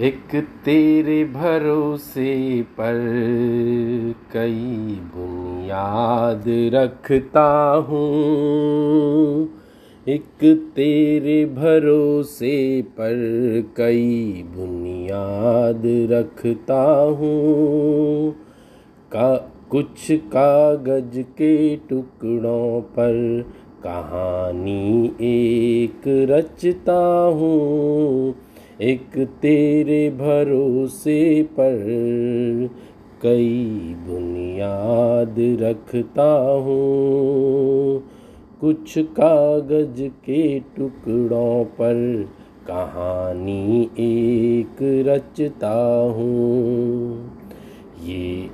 एक तेरे भरोसे पर कई बुनियाद रखता हूँ। एक तेरे भरोसे पर कई बुनियाद रखता हूँ। का, कुछ कागज़ के टुकड़ों पर कहानी एक रचता हूँ। एक तेरे भरोसे पर कई बुनियाद रखता हूँ। कुछ कागज़ के टुकड़ों पर कहानी एक रचता हूँ। ये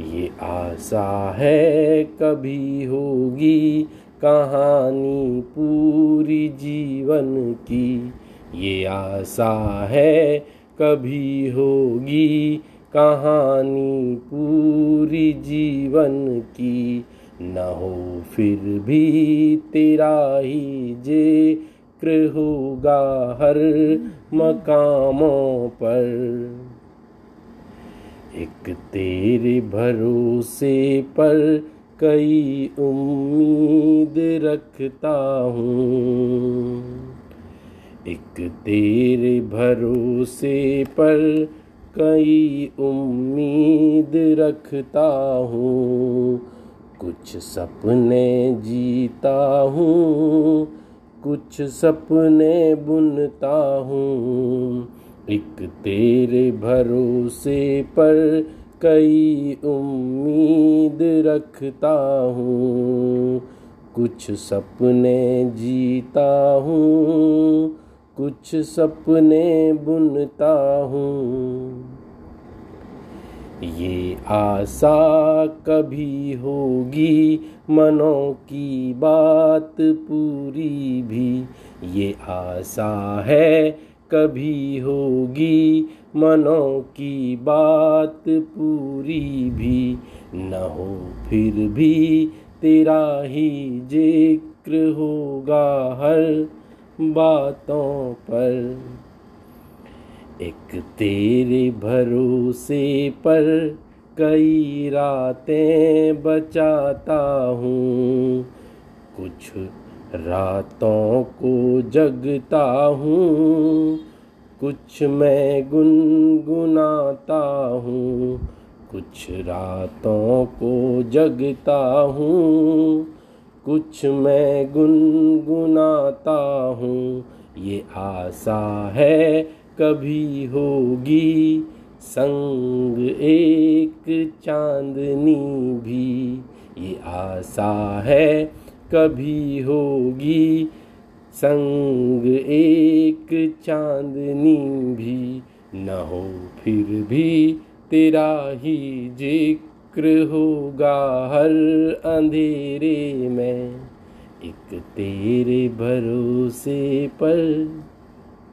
ये आशा है कभी होगी कहानी पूरी जीवन की। ये आशा है, कभी होगी कहानी पूरी जीवन की। न हो फिर भी तेरा ही ज़िक्र होगा हर मकामों पर। एक तेरे भरोसे पर कई उम्मीद रखता हूँ। एक तेरे भरोसे पर कई उम्मीद रखता हूँ। कुछ सपने जीता हूँ, कुछ सपने बुनता हूँ। एक तेरे भरोसे पर कई उम्मीद रखता हूँ। कुछ सपने जीता हूँ कुछ सपने बुनता हूँ। ये आशा कभी होगी, मनों की बात पूरी भी। ये आशा है कभी होगी, मनों की बात पूरी भी। न हो फिर भी तेरा ही ज़िक्र होगा हर बातों पर। एक तेरे भरोसे पर कई रातें बचाता हूँ। कुछ रातों को जगता हूँ। कुछ मैं गुनगुनाता हूँ। कुछ रातों को जगता हूँ। कुछ मैं गुनगुनाता हूँ ये आशा है कभी होगी। संग एक चांदनी भी। ये आशा है कभी होगी। संग एक चांदनी भी। न हो फिर भी तेरा ही ज़िक्र होगा हर अंधेरे में। एक तेरे भरोसे पर